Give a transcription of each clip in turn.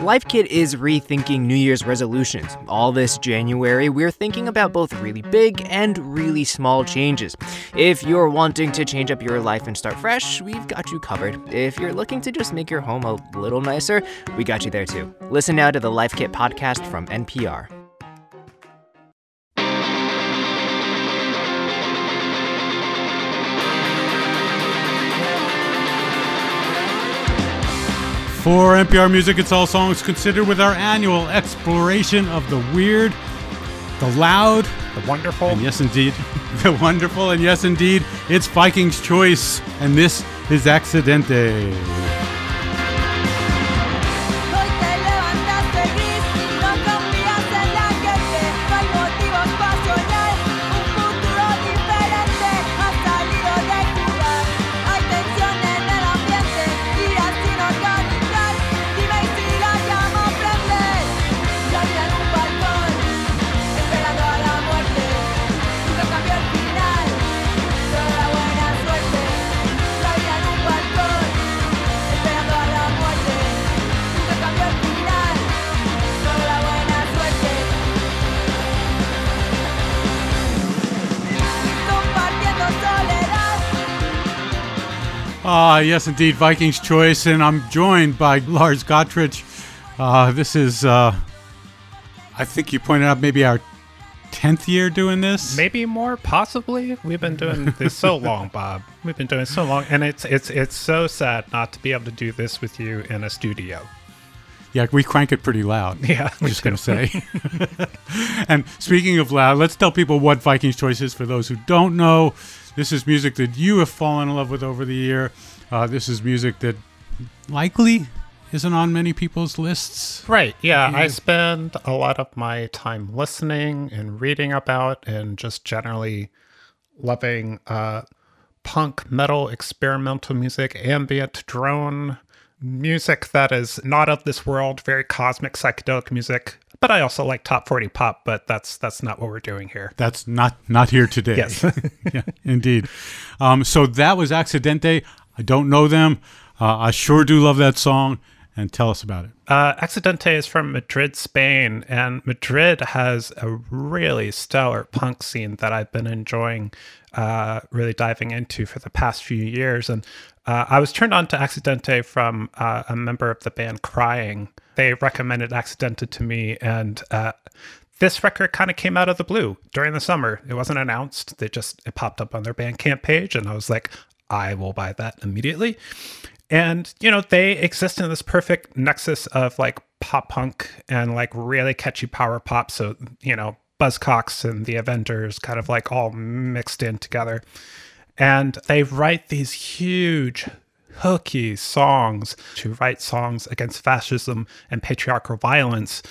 Life Kit is rethinking New Year's resolutions. All this January, we're thinking about both really big and really small changes. If you're wanting to change up your life and start fresh, we've got you covered. If you're looking to just make your home a little nicer, we got you there too. Listen now to the Life Kit podcast from NPR. For NPR Music, it's all songs considered with our annual exploration of the weird, the loud, the wonderful, and yes, indeed, the wonderful, and yes, indeed, it's Viking's Choice, and this is Accidente. Ah, yes, indeed, Viking's Choice, and I'm joined by Lars Gotrich. Uh, this is, uh, I think you pointed out, maybe our tenth year doing this. Maybe more, possibly. We've been doing this so long, Bob. We've been doing so long, and it's it's it's so sad not to be able to do this with you in a studio. Yeah, we crank it pretty loud. Yeah, I'm just going to say. and speaking of loud, let's tell people what Viking's Choice is for those who don't know. This is music that you have fallen in love with over the year. Uh, this is music that likely isn't on many people's lists. Right. Yeah. I spend a lot of my time listening and reading about and just generally loving uh, punk, metal, experimental music, ambient, drone music that is not of this world, very cosmic psychedelic music. But I also like top 40 pop, but that's that's not what we're doing here. That's not not here today. Yes. yeah, indeed. Um, so that was Accidente. I don't know them. Uh, I sure do love that song. And tell us about it. Uh, Accidente is from Madrid, Spain, and Madrid has a really stellar punk scene that I've been enjoying, uh, really diving into for the past few years. And uh, I was turned on to Accidente from uh, a member of the band Crying. They recommended Accidente to me, and uh, this record kind of came out of the blue during the summer. It wasn't announced; they just it popped up on their Bandcamp page, and I was like, I will buy that immediately. And you know, they exist in this perfect nexus of like pop punk and like really catchy power pop. So you know, Buzzcocks and the Avengers kind of like all mixed in together. And they write these huge, hooky songs to write songs against fascism and patriarchal violence.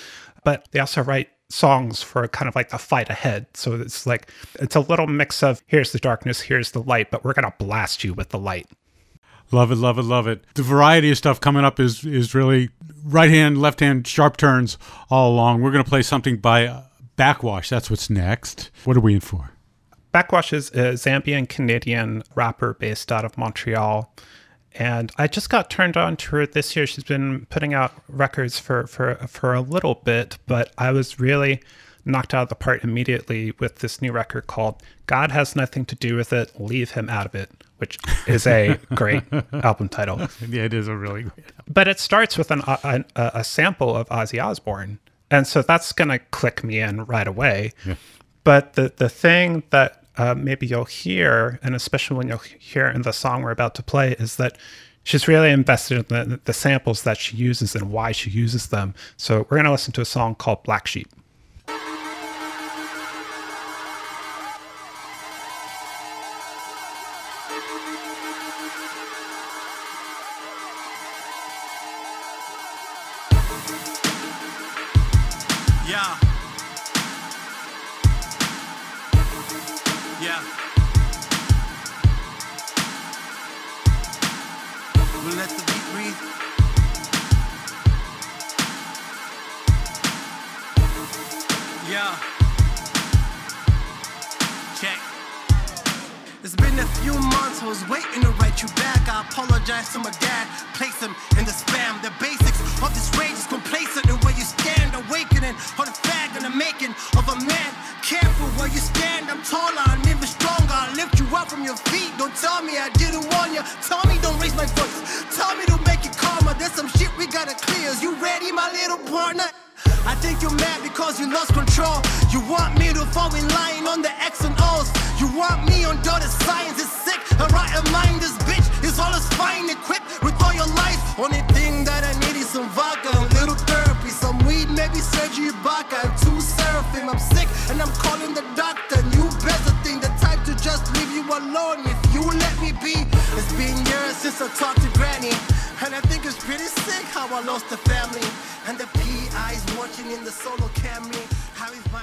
But they also write songs for kind of like the fight ahead. So it's like, it's a little mix of here's the darkness, here's the light, but we're going to blast you with the light. Love it, love it, love it. The variety of stuff coming up is is really right hand, left hand, sharp turns all along. We're going to play something by Backxwash. That's what's next. What are we in for? Backxwash is a Zambian Canadian rapper based out of Montreal. And I just got turned on to her this year. She's been putting out records for, for, for a little bit, but I was really knocked out of the park immediately with this new record called God Has Nothing to Do with It, Leave Him Out of It, which is a great album title. Yeah, it is a really great album. But it starts with an, a, a sample of Ozzy Osbourne. And so that's going to click me in right away. Yeah. But the, the thing that uh, maybe you'll hear, and especially when you'll hear in the song we're about to play, is that she's really invested in the, the samples that she uses and why she uses them. So we're going to listen to a song called Black Sheep. To my dad, place him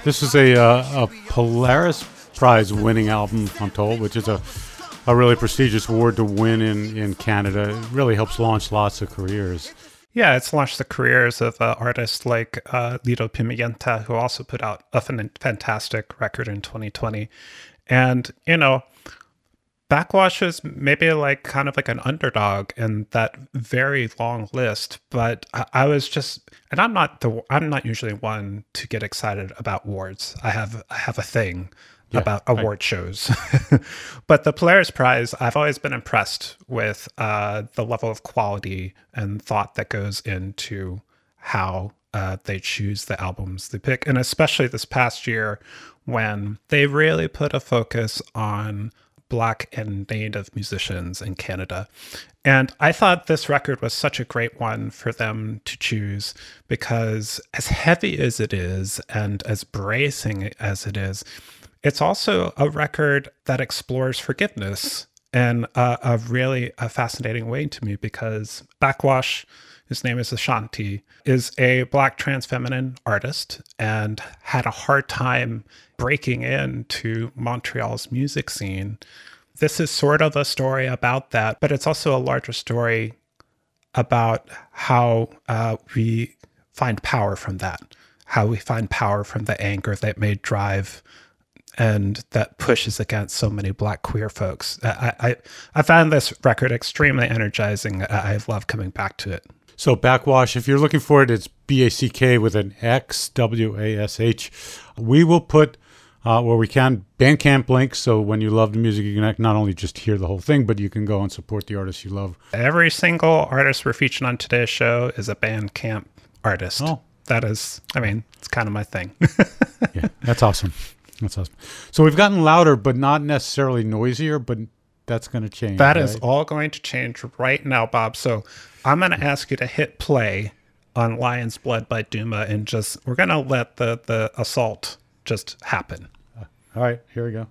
This is a, uh, a Polaris Prize winning album, I'm told, which is a, a really prestigious award to win in, in Canada. It really helps launch lots of careers. Yeah, it's launched the careers of uh, artists like uh, Lido Pimienta, who also put out a fantastic record in 2020. And, you know, Backxwash is maybe like kind of like an underdog in that very long list, but I, I was just, and I'm not the, I'm not usually one to get excited about awards. I have, I have a thing Yeah, about I- award shows, but the Polaris Prize, I've always been impressed with uh, the level of quality and thought that goes into how uh, they choose the albums they pick, and especially this past year when they really put a focus on Black and Native musicians in Canada. And I thought this record was such a great one for them to choose because, as heavy as it is and as bracing as it is, it's also a record that explores forgiveness in a, a really a fascinating way to me because Backxwash, his name is Ashanti, is a black trans feminine artist and had a hard time breaking into Montreal's music scene. This is sort of a story about that, but it's also a larger story about how uh, we find power from that, how we find power from the anger that may drive and that pushes against so many black queer folks. I, I, I found this record extremely energizing. I, I love coming back to it. So Backxwash, if you're looking for it, it's B A C K with an X W A S H. We will put uh, where we can Bandcamp links, so when you love the music, you can not only just hear the whole thing, but you can go and support the artists you love. Every single artist we're featuring on today's show is a Bandcamp artist. Oh. That is, I mean, it's kind of my thing. Yeah, that's awesome. That's awesome. So we've gotten louder, but not necessarily noisier, but that's going to change. That is right? all going to change right now, Bob. So I'm going to ask you to hit play on Lion's Blood by Duma and just, we're going to let the, the assault just happen. Uh, all right, here we go.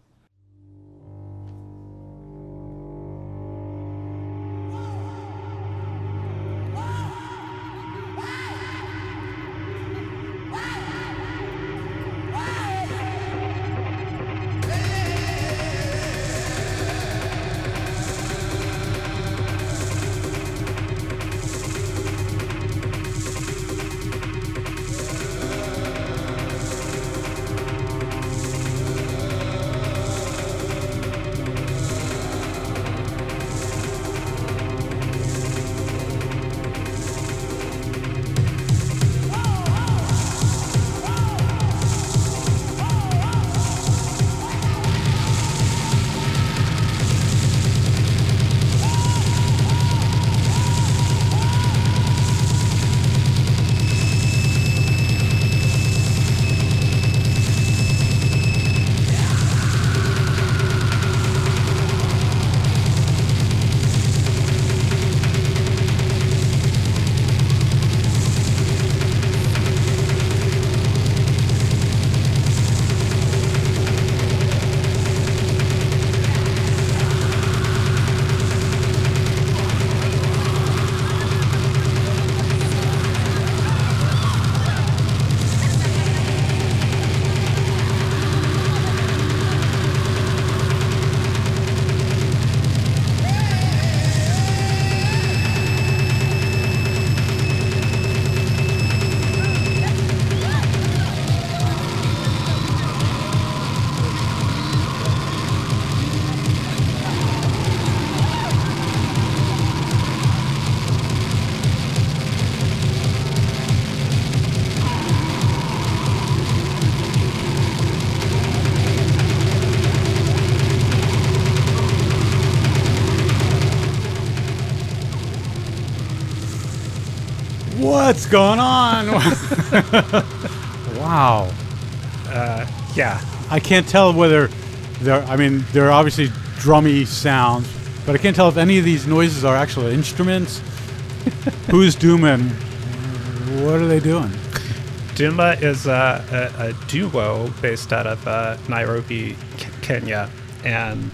What's going on? wow. Yeah, I can't tell whether they're. I mean, they're obviously drummy sounds, but I can't tell if any of these noises are actual instruments. Who's and what are they doing? Duma is a, a, a duo based out of uh, Nairobi, Kenya, and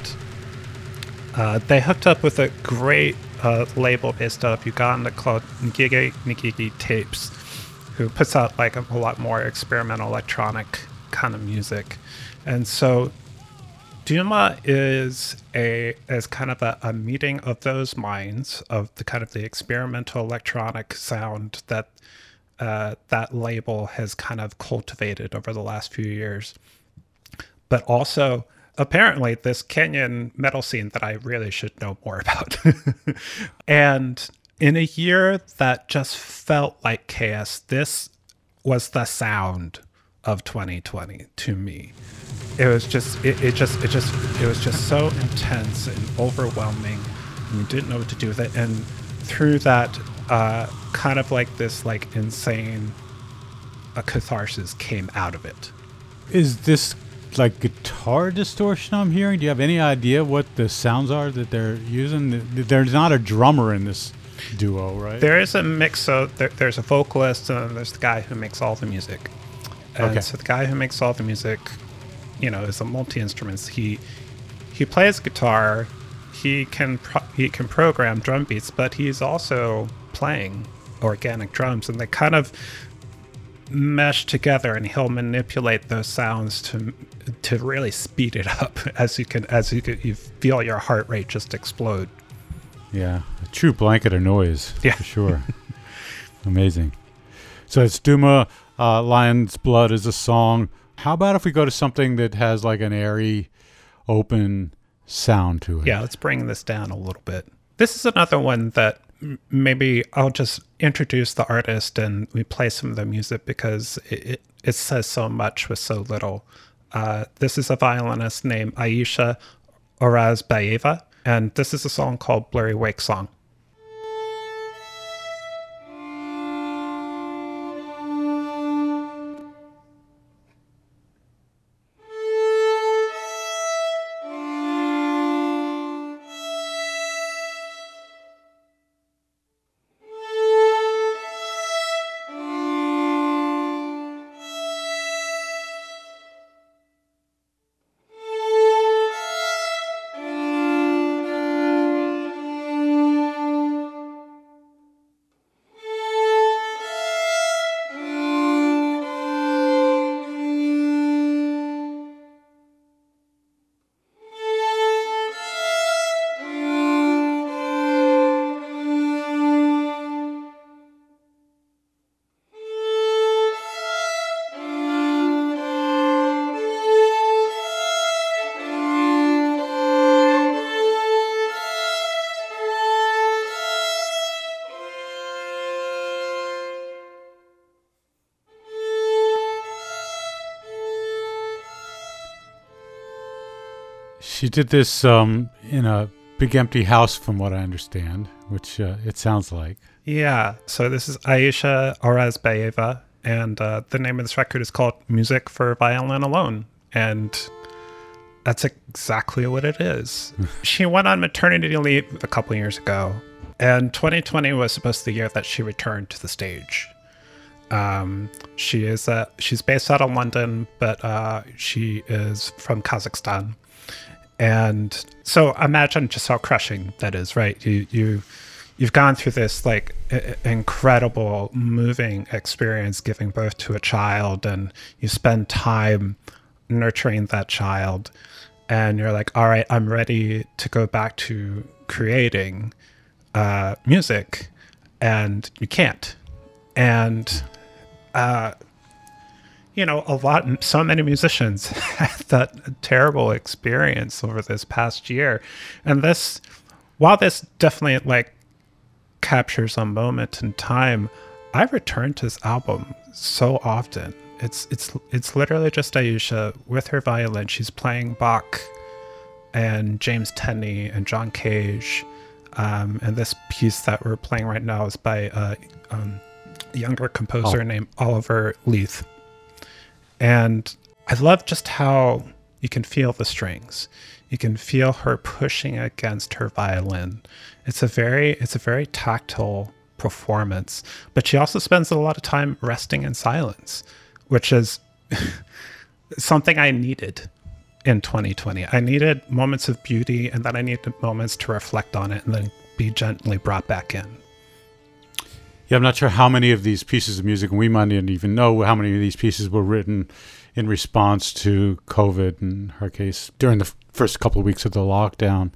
uh, they hooked up with a great uh, label based out of Uganda called Nyege Nyege Tapes, who puts out like a, a lot more experimental electronic kind of music, and so Duma is a is kind of a, a meeting of those minds of the kind of the experimental electronic sound that uh, that label has kind of cultivated over the last few years. But also, apparently, this Kenyan metal scene that I really should know more about. and in a year that just felt like chaos, this was the sound of 2020 to me. It was just, it, it just, it just, it was just so intense and overwhelming. And you didn't know what to do with it. And through that, uh, kind of like this, like insane a catharsis came out of it. Is this like guitar distortion I'm hearing? Do you have any idea what the sounds are that they're using? There's not a drummer in this duo, right? There is a mix. So there, there's a vocalist, and there's the guy who makes all the music. And Okay. so the guy who makes all the music, you know, is a multi instruments. He he plays guitar. He can pro- he can program drum beats, but he's also playing organic drums, and they kind of mesh together. And he'll manipulate those sounds to to really speed it up as you can as you can, you feel your heart rate just explode. Yeah, a true blanket of noise. Yeah. for sure. Amazing. So it's Duma. Uh, Lion's Blood is a song. How about if we go to something that has like an airy, open sound to it? Yeah, let's bring this down a little bit. This is another one that maybe I'll just introduce the artist and we play some of the music because it, it, says so much with so little. Uh, this is a violinist named Aisha Orazbayeva, and this is a song called Blurry Wake Song. She did this um, in a big empty house, from what I understand, which uh, it sounds like. Yeah, so this is Aisha Orazbayeva, and uh, the name of this record is called Music for Violin Alone. And that's exactly what it is. she went on maternity leave a couple years ago, and 2020 was supposed to be the year that she returned to the stage. Um, she is uh, she's based out of London, but uh, she is from Kazakhstan, and so imagine just how crushing that is, right? You you you've gone through this like incredible, moving experience, giving birth to a child, and you spend time nurturing that child, and you're like, all right, I'm ready to go back to creating uh, music, and you can't, and uh, you know, a lot, so many musicians had that terrible experience over this past year. And this, while this definitely like captures a moment in time, I return to this album so often. It's it's it's literally just Aisha with her violin. She's playing Bach and James Tenney and John Cage. Um, and this piece that we're playing right now is by a um, younger composer oh. named Oliver Leith. And I love just how you can feel the strings. You can feel her pushing against her violin. It's a very it's a very tactile performance, but she also spends a lot of time resting in silence, which is something I needed in 2020. I needed moments of beauty and then I needed moments to reflect on it and then be gently brought back in. Yeah, I'm not sure how many of these pieces of music, and we might not even know how many of these pieces were written in response to COVID, in her case, during the first couple of weeks of the lockdown.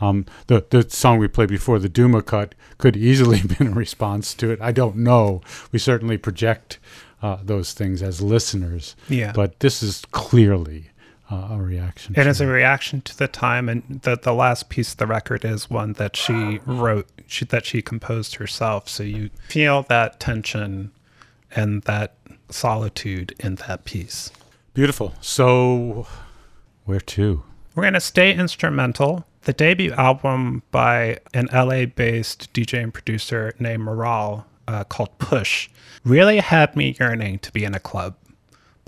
Um, the the song we played before, the Duma cut, could easily have been a response to it. I don't know. We certainly project uh, those things as listeners. Yeah. But this is clearly uh, a reaction. And It is a reaction to the time, and the the last piece of the record is one that she wrote, she, that she composed herself. So you feel that tension and that solitude in that piece. Beautiful. So, where to? We're gonna stay instrumental. The debut album by an LA-based DJ and producer named Moral, uh, called Push, really had me yearning to be in a club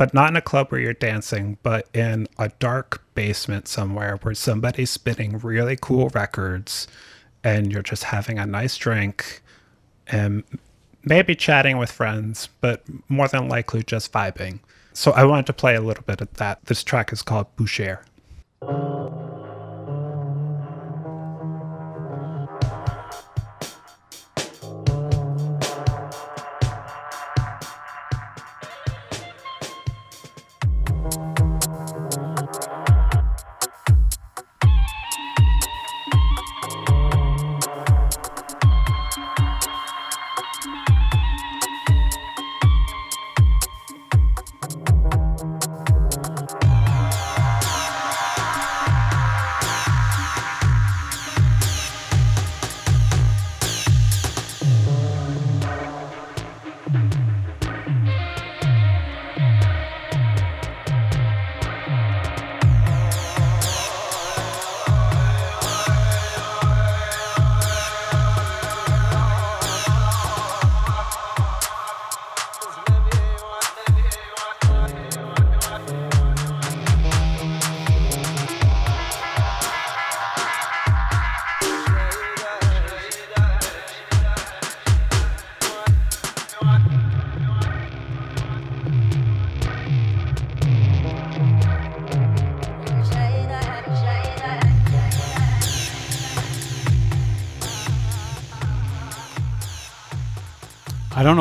but not in a club where you're dancing, but in a dark basement somewhere where somebody's spinning really cool records and you're just having a nice drink and maybe chatting with friends, but more than likely just vibing. So I wanted to play a little bit of that. This track is called Boucher.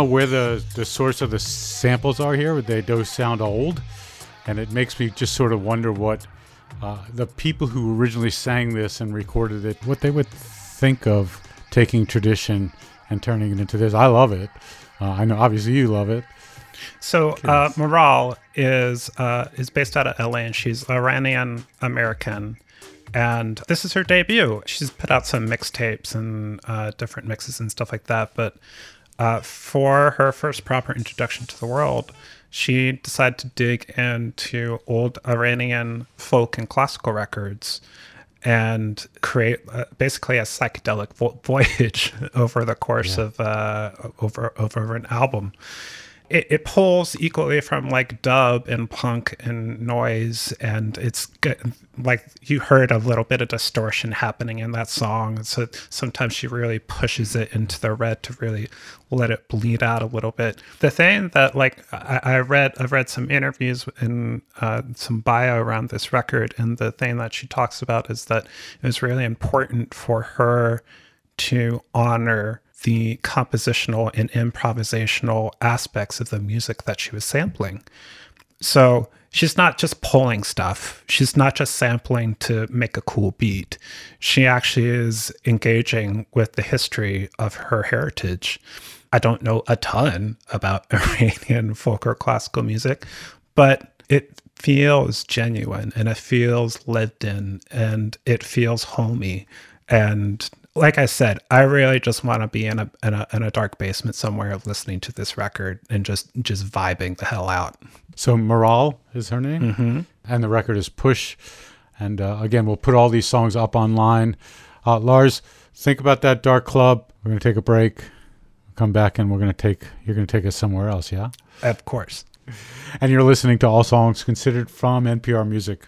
Where the, the source of the samples are here, they do sound old. And it makes me just sort of wonder what uh, the people who originally sang this and recorded it, what they would think of taking tradition and turning it into this. I love it. Uh, I know, obviously, you love it. So, uh, Moral is uh, is based out of LA, and she's Iranian American. And this is her debut. She's put out some mixtapes and uh, different mixes and stuff like that. But uh, for her first proper introduction to the world, she decided to dig into old Iranian folk and classical records and create uh, basically a psychedelic vo- voyage over the course yeah. of uh, over over an album it, it pulls equally from like dub and punk and noise and it's good like you heard a little bit of distortion happening in that song so sometimes she really pushes it into the red to really let it bleed out a little bit. The thing that like i, I read i've read some interviews and uh, some bio around this record and the thing that she talks about is that it was really important for her to honor the compositional and improvisational aspects of the music that she was sampling. So she's not just pulling stuff, she's not just sampling to make a cool beat. She actually is engaging with the history of her heritage. I don't know a ton about Iranian folk or classical music, but it feels genuine and it feels lived in and it feels homey and like I said, I really just want to be in a, in a in a dark basement somewhere listening to this record and just just vibing the hell out. So Moral is her name, mm-hmm. and the record is Push. And uh, again, we'll put all these songs up online. Uh, Lars, think about that dark club. We're gonna take a break. come back and we're going to take you're going to take us somewhere else, yeah? Of course. And you're listening to All Songs Considered from NPR Music.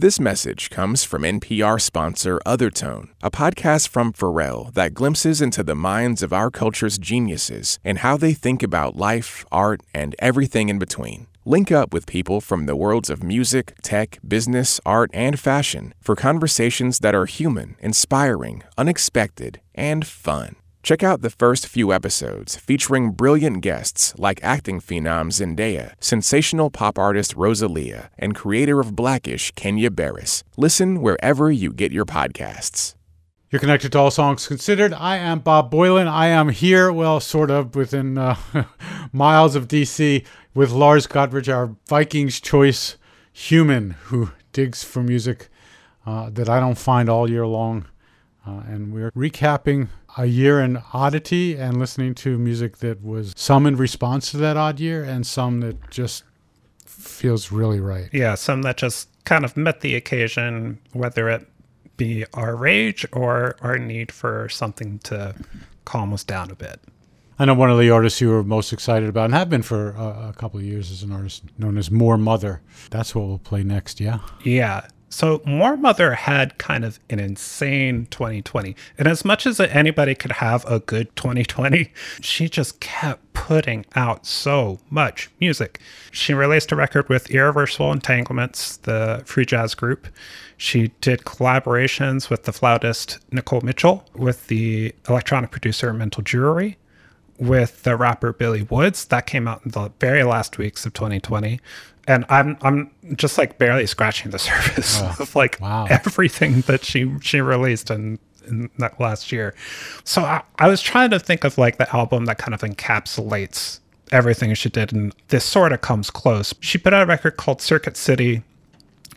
This message comes from NPR sponsor Othertone, a podcast from Pharrell that glimpses into the minds of our culture's geniuses and how they think about life, art, and everything in between. Link up with people from the worlds of music, tech, business, art, and fashion for conversations that are human, inspiring, unexpected, and fun. Check out the first few episodes featuring brilliant guests like acting phenom Zendaya, sensational pop artist Rosalia, and creator of Blackish, Kenya Barris. Listen wherever you get your podcasts. You're connected to All Songs Considered. I am Bob Boilen. I am here, well, sort of within uh, miles of DC with Lars Gotrich, our Vikings choice human who digs for music uh, that I don't find all year long. Uh, and we're recapping a year in oddity and listening to music that was some in response to that odd year and some that just feels really right. Yeah, some that just kind of met the occasion, whether it be our rage or our need for something to calm us down a bit. I know one of the artists you were most excited about and have been for a, a couple of years as an artist known as Moor Mother. That's what we'll play next, yeah? Yeah. So Moor Mother had kind of an insane 2020. And as much as anybody could have a good 2020, she just kept putting out so much music. She released a record with Irreversible Entanglements, the free jazz group. She did collaborations with the flautist Nicole Mitchell, with the electronic producer Mental Jewelry, with the rapper Billy Woods. That came out in the very last weeks of 2020 and I'm I'm just like barely scratching the surface oh, of like wow. everything that she she released in, in that last year. So I, I was trying to think of like the album that kind of encapsulates everything she did, and this sort of comes close. She put out a record called Circuit City.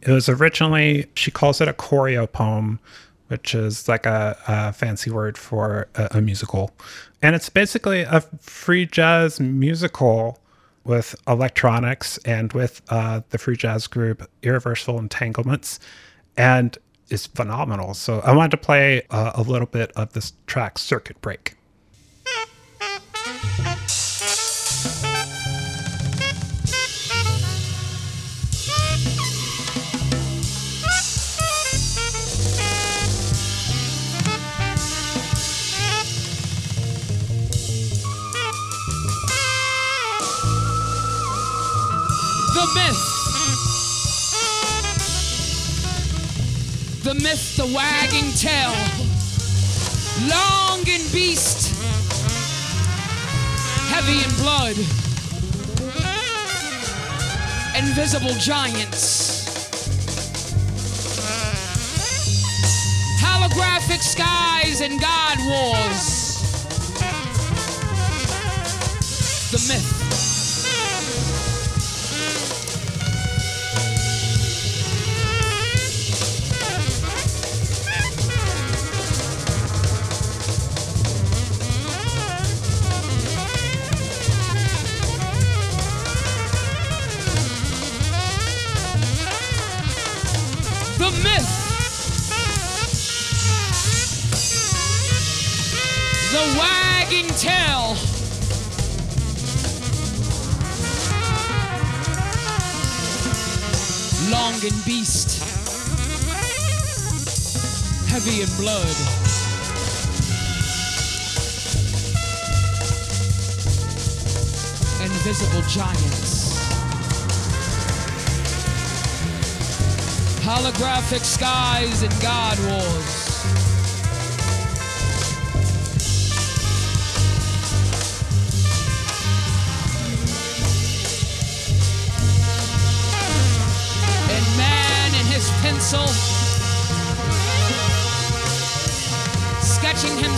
It was originally she calls it a choreo poem, which is like a, a fancy word for a, a musical, and it's basically a free jazz musical with electronics and with uh, the free jazz group Irreversible Entanglements, and is phenomenal. So I wanted to play uh, a little bit of this track, Circuit Break. The myth, the wagging tail, long in beast, heavy in blood, invisible giants, holographic skies and god wars, the myth. And beast, heavy in blood. Invisible giants, holographic skies and god wars.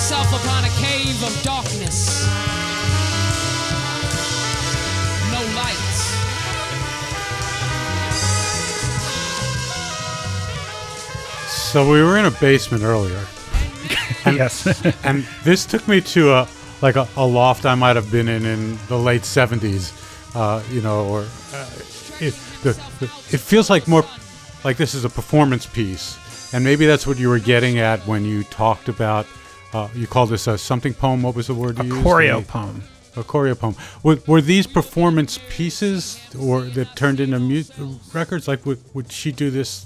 himself upon a cave of darkness. No light. So we were in a basement earlier. And, yes. and this took me to a like a, a, loft I might have been in in the late 70s, uh, you know, or uh, it, the, it feels like more like this is a performance piece. And maybe that's what you were getting at when you talked about uh, you call this a something poem. What was the word you used? Choreo poem. a choreo poem. Were, were these performance pieces or that turned into mu- records? Like, would, would she do this?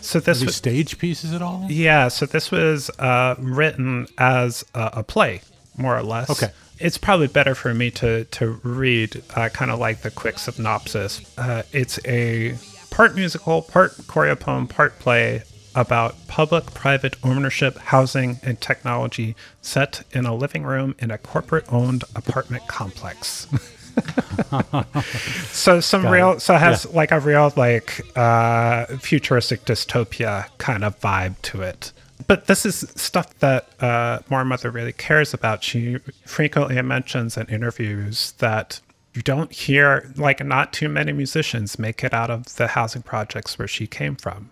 So this was stage pieces at all? Yeah, so this was uh, written as a, a play, more or less. Okay. It's probably better for me to to read uh, kind of like the quick synopsis. Uh, it's a part musical, part choreo poem, part play about public-private ownership, housing, and technology set in a living room in a corporate-owned apartment complex. so some Got real it. so it has Yeah. like a real like uh futuristic dystopia kind of vibe to it but this is stuff that uh Moor Mother really cares about she frequently mentions in interviews that you don't hear like not too many musicians make it out of the housing projects where she came from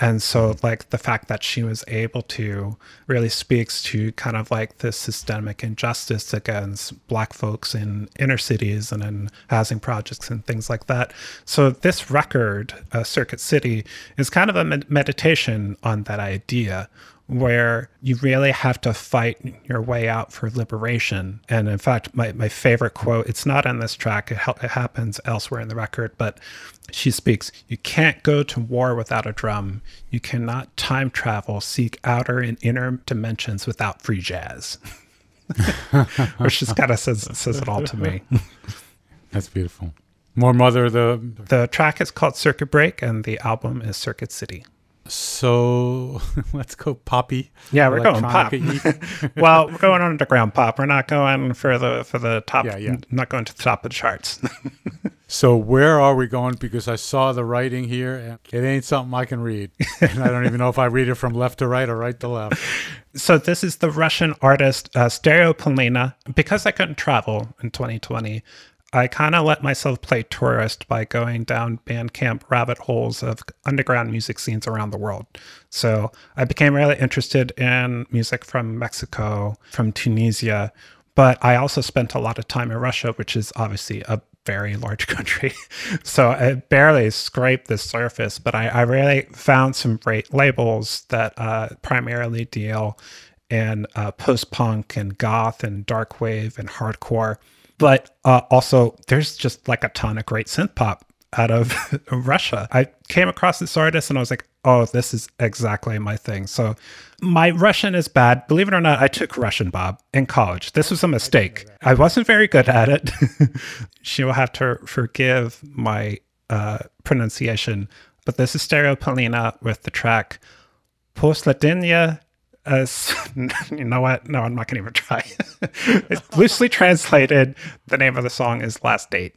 and so, like, the fact that she was able to really speaks to kind of like this systemic injustice against Black folks in inner cities and in housing projects and things like that. So, this record, uh, Circuit City, is kind of a med- meditation on that idea where you really have to fight your way out for liberation. And in fact, my, my favorite quote, it's not on this track, it, hel- it happens elsewhere in the record, but she speaks, You can't go to war without a drum. You cannot time travel, seek outer and inner dimensions without free jazz. Which just kind of says, says it all to me. That's beautiful. Moor Mother. The The track is called Circuit Break, and the album is Circuit City. So let's go poppy. Yeah, we're going pop. well, we're going underground pop. We're not going for the for the top. Yeah, yeah. Not going to the top of the charts. so where are we going? Because I saw the writing here, and it ain't something I can read, and I don't even know if I read it from left to right or right to left. so this is the Russian artist uh, Stereopolina. Because I couldn't travel in 2020, I kind of let myself play tourist by going down Bandcamp rabbit holes of underground music scenes around the world. So I became really interested in music from Mexico, from Tunisia, but I also spent a lot of time in Russia, which is obviously a very large country. so I barely scraped the surface, but I, I really found some great labels that uh, primarily deal in uh, post punk and goth and dark wave and hardcore. But uh, also, there's just like a ton of great synth pop out of Russia. I came across this artist and I was like, oh, this is exactly my thing. So my Russian is bad. Believe it or not, I took Russian, Bob, in college. This was a mistake. I wasn't very good at it. she will have to forgive my uh, pronunciation. But this is Stereopolina with the track Poslednya as you know what? No, I'm not going to even try. it's loosely translated. The name of the song is Last Date.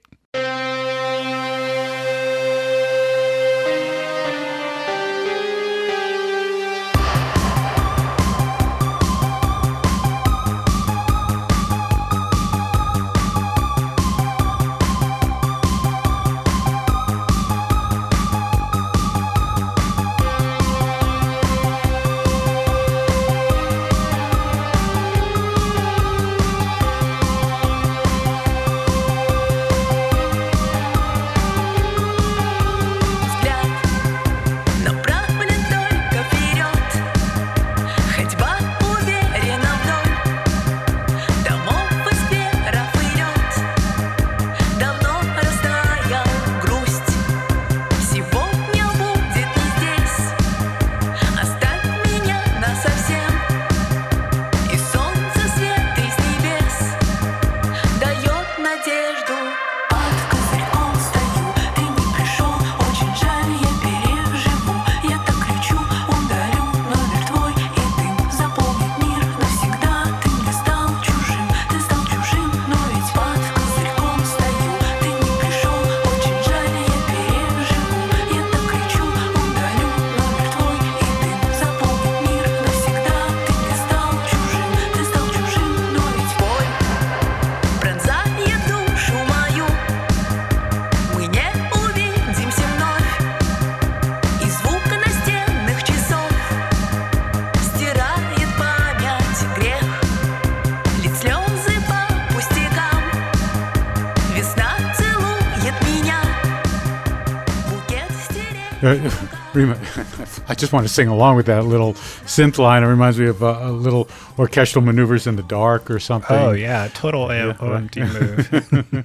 I just want to sing along with that little synth line. It reminds me of uh, a little orchestral maneuvers in the dark or something. Oh yeah, total A- OMD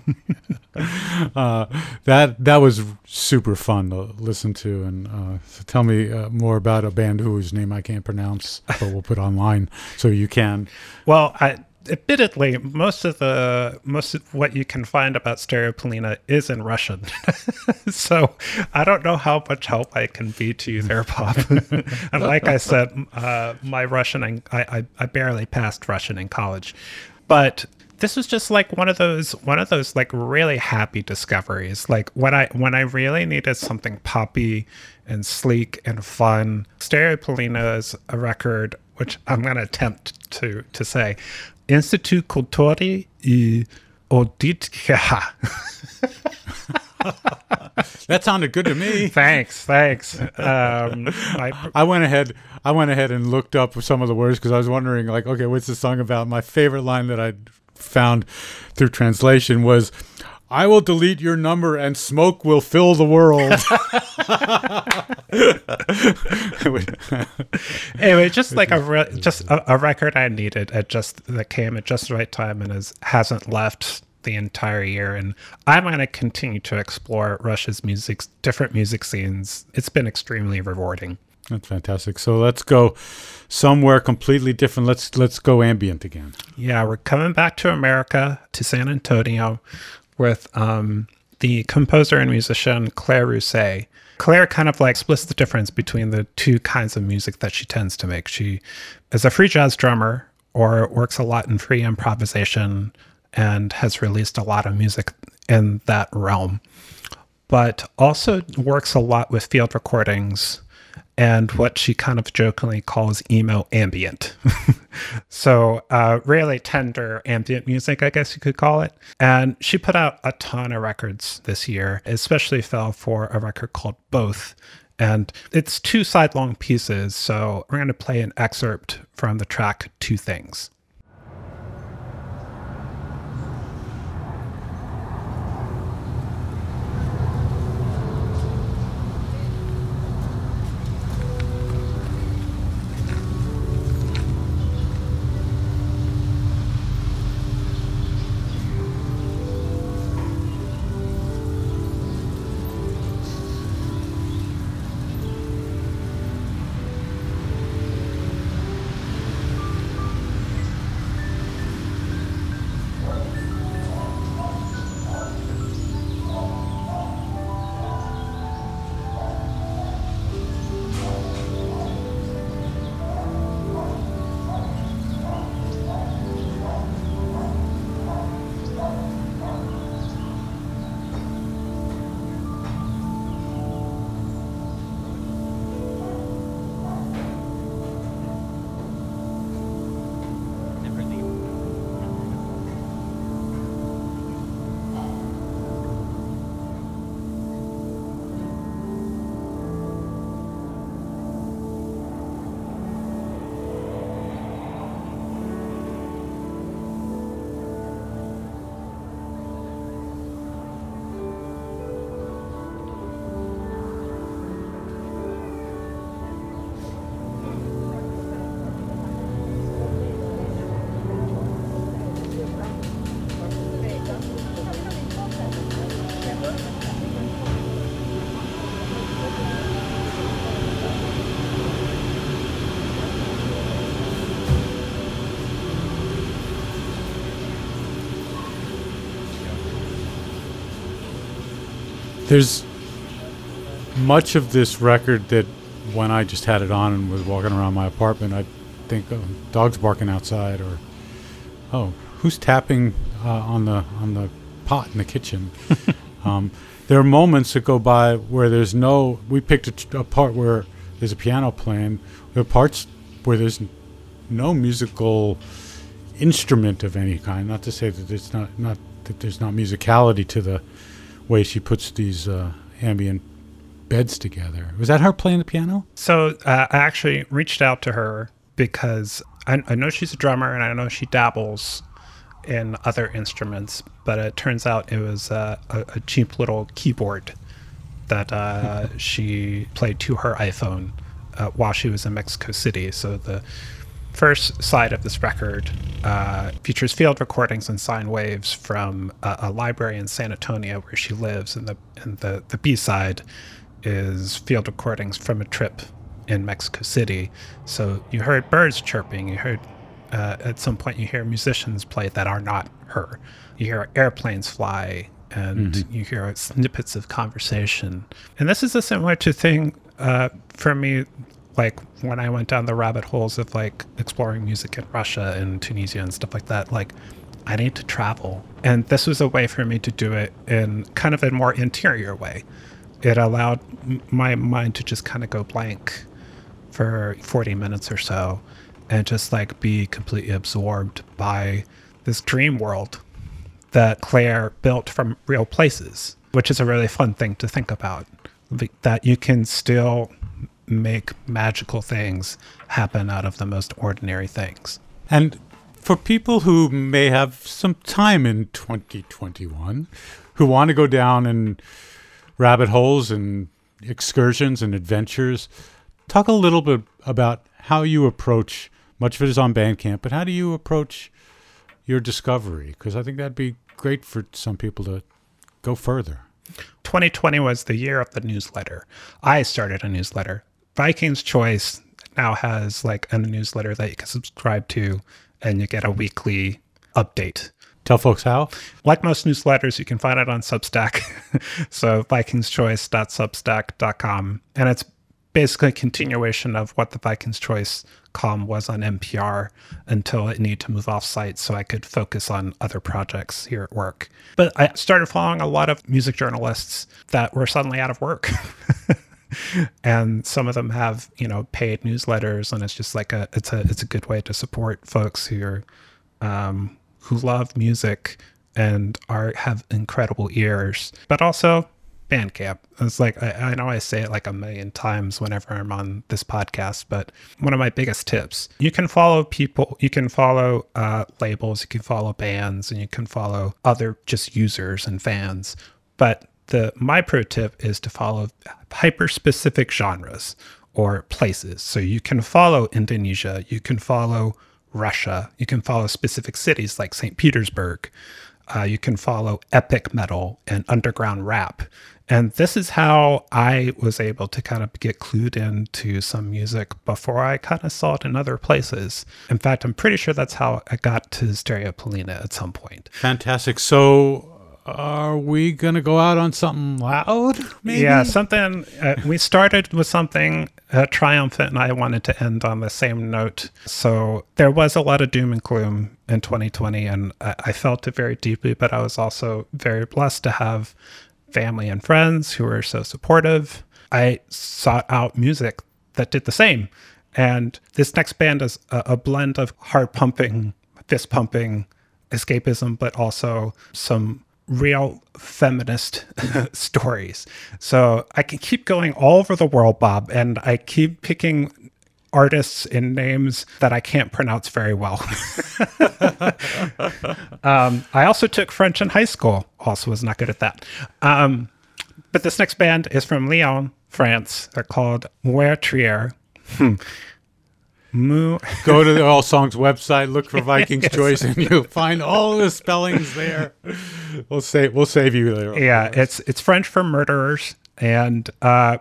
move. uh, that that was super fun to listen to. And uh, so tell me uh, more about a band whose name I can't pronounce, but we'll put online so you can. Well, I admittedly, most of the most of what you can find about Stereopolina is in Russian, so I don't know how much help I can be to you there, Bob. and like I said, uh, my Russian, I, I I barely passed Russian in college, but this was just like one of those one of those like really happy discoveries. Like when i when i really needed something poppy and sleek and fun stereopolina is a record which i'm going to attempt to to say institut kultury i That sounded good to me. thanks thanks um I, I went ahead. I went ahead and looked up some of the words because I was wondering, like, okay, what's the song about? My favorite line that I found through translation was, "I will delete your number and smoke will fill the world." anyway, just like a re- just a, a record I needed at just that came at just the right time and has hasn't left the entire year. And I'm going to continue to explore Russia's music, different music scenes. It's been extremely rewarding. That's fantastic. So let's go somewhere completely different. Let's let's go ambient again. Yeah, we're coming back to America to San Antonio with um, the composer and musician Claire Rousay. Claire kind of like splits the difference between the two kinds of music that she tends to make. She is a free jazz drummer or works a lot in free improvisation and has released a lot of music in that realm, but also works a lot with field recordings and what she kind of jokingly calls emo ambient. so, uh, really tender ambient music, I guess you could call it. And she put out a ton of records this year, especially fell for a record called Both. And it's two sidelong pieces. So, we're going to play an excerpt from the track Two Things. There's much of this record that when I just had it on and was walking around my apartment, I'd think, oh, dogs barking outside, or oh, who's tapping uh, on the on the pot in the kitchen. um, there are moments that go by where there's no. We picked a part where there's a piano playing. There are parts where there's no musical instrument of any kind. Not to say that it's not not that there's not musicality to the way she puts these uh, ambient beds together. Was that her playing the piano? So uh, I actually reached out to her because I, I know she's a drummer and I know she dabbles in other instruments, but it turns out it was uh, a, a cheap little keyboard that uh, she played to her iPhone uh, while she was in Mexico City. So the first side of this record uh, features field recordings and sine waves from a, a, library in San Antonio where she lives, and the and the the B side is field recordings from a trip in Mexico City. So you heard birds chirping. You heard uh, at some point you hear musicians play that are not her. You hear airplanes fly, and mm-hmm. you hear snippets of conversation. And this is a similar to thing uh, for me like when I went down the rabbit holes of like exploring music in Russia and Tunisia and stuff like that, like I need to travel. And this was a way for me to do it in kind of a more interior way. It allowed my mind to just kind of go blank for 40 minutes or so and just like be completely absorbed by this dream world that Claire built from real places, which is a really fun thing to think about. That you can still make magical things happen out of the most ordinary things. And for people who may have some time in 2021, who want to go down in rabbit holes and excursions and adventures, talk a little bit about how you approach. Much of it is on Bandcamp, but how do you approach your discovery? Because I think that'd be great for some people to go further. 2020 was the year of the newsletter. I started a newsletter. Viking's Choice now has like a newsletter that you can subscribe to and you get a weekly update. Tell folks how. Like most newsletters, you can find it on Substack. so vikingschoice.substack.com. And it's basically a continuation of what the Vikings Choice column was on NPR until it needed to move off site so I could focus on other projects here at work. But I started following a lot of music journalists that were suddenly out of work. and some of them have you know paid newsletters and it's just like a it's a it's a good way to support folks who are um, who love music and are have incredible ears but also bandcamp. It's like I, I know i say it like a million times whenever i'm on this podcast but one of my biggest tips you can follow people you can follow uh, labels you can follow bands and you can follow other just users and fans but the my pro tip is to follow hyper specific genres or places. So you can follow Indonesia, you can follow Russia, you can follow specific cities like St. Petersburg. Uh, you can follow epic metal and underground rap. And this is how I was able to kind of get clued into some music before I kind of saw it in other places. In fact, I'm pretty sure that's how I got to Stereopolina at some point. Fantastic. So are we gonna go out on something loud? Maybe? Yeah, something. Uh, we started with something uh, triumphant, and I wanted to end on the same note. So there was a lot of doom and gloom in 2020, and I, I felt it very deeply. But I was also very blessed to have family and friends who were so supportive. I sought out music that did the same, and this next band is a, a blend of heart pumping, fist pumping escapism, but also some real feminist stories. So I can keep going all over the world, Bob, and I keep picking artists and names that I can't pronounce very well. um, I also took French in high school, also was not good at that. Um, but this next band is from Lyon, France. They're called Meurtrier. Hmm. Moo. Go to the All Songs website, look for Vikings yes. Choice, and you'll find all the spellings there. We'll save we'll save you there. Yeah, it's it's French for murderers, and uh,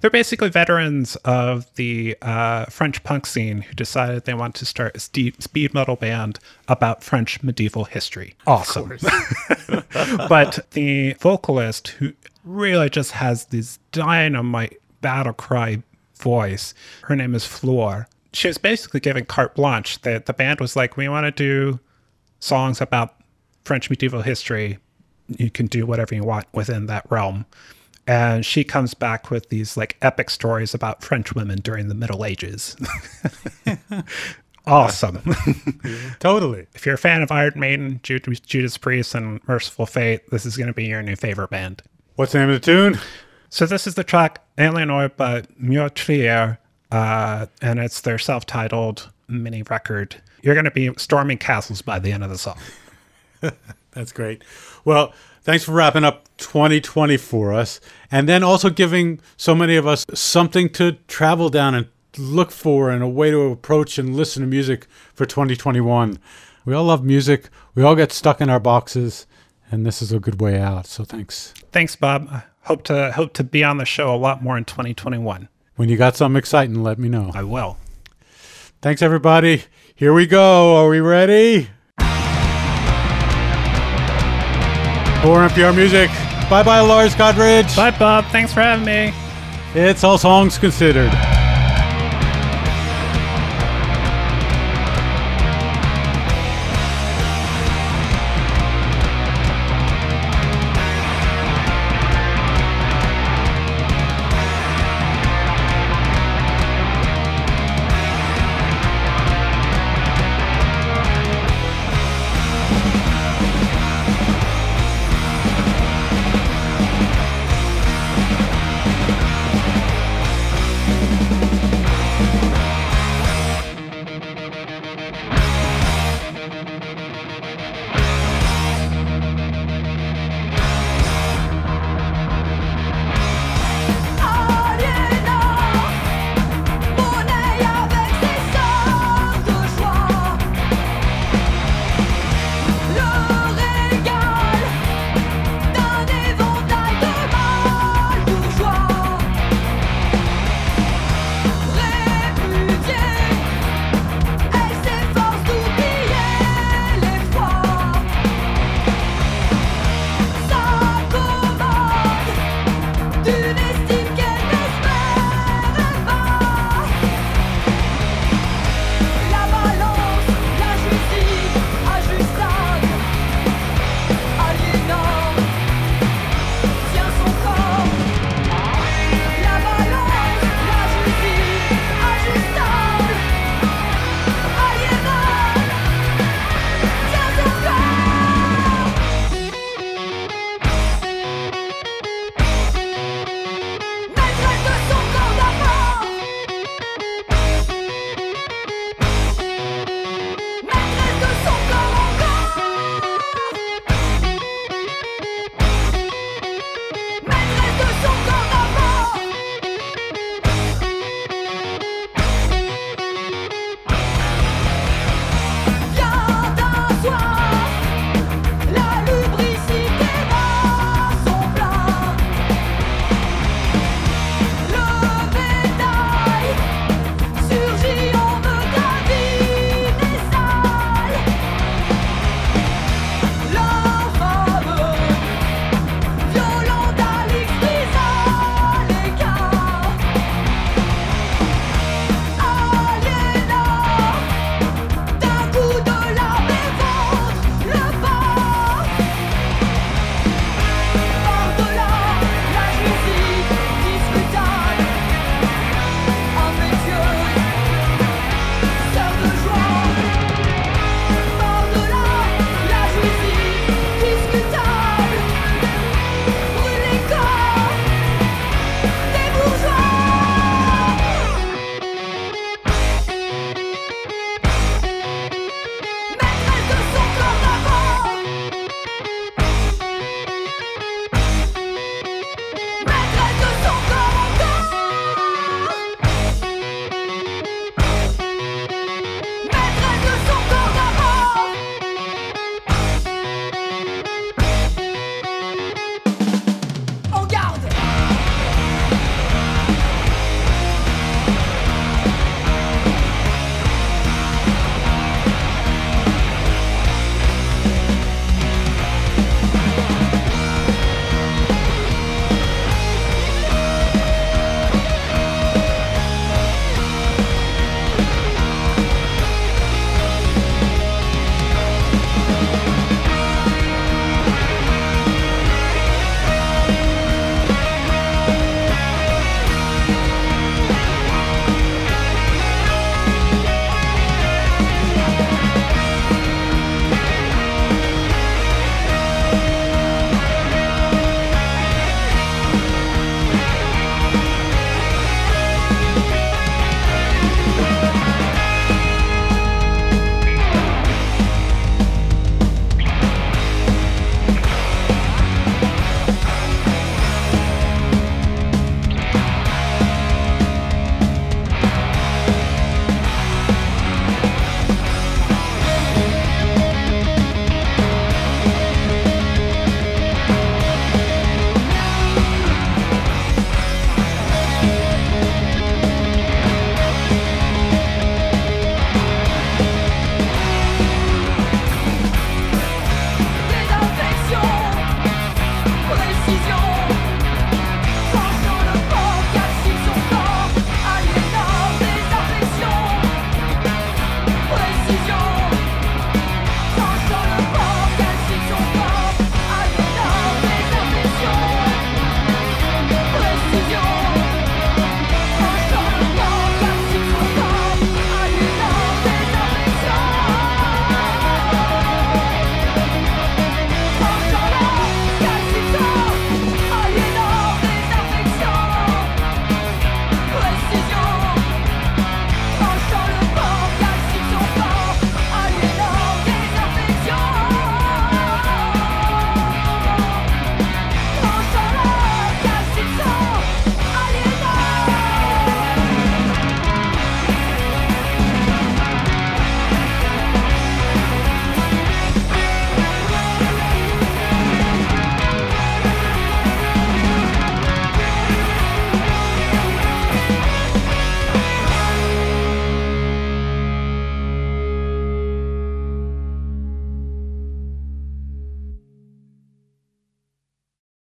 they're basically veterans of the uh, French punk scene who decided they want to start a speed metal band about French medieval history. Awesome. but the vocalist who really just has this dynamite battle cry voice, her name is Flore she was basically giving carte blanche. The, the band was like, we want to do songs about French medieval history. You can do whatever you want within that realm. And she comes back with these like epic stories about French women during the Middle Ages. awesome. totally. If you're a fan of Iron Maiden, Judas, Priest, and Mercyful Fate, this is going to be your new favorite band. What's the name of the tune? So this is the track Eleanor by Meurtrier uh, and it's their self-titled mini record. You're going to be storming castles by the end of the song. That's great. Well, Thanks for wrapping up 2020 for us and then also giving so many of us something to travel down and look for and a way to approach and listen to music for 2021. We all love music. We all get stuck in our boxes and this is a good way out. So thanks. Thanks, Bob. I hope to hope to be on the show a lot more in 2021. When you got something exciting, let me know. I will. Thanks everybody. Here we go. Are we ready? For NPR Music. Bye bye, Lars Gotrich. Bye, Bob. Thanks for having me. It's all songs considered.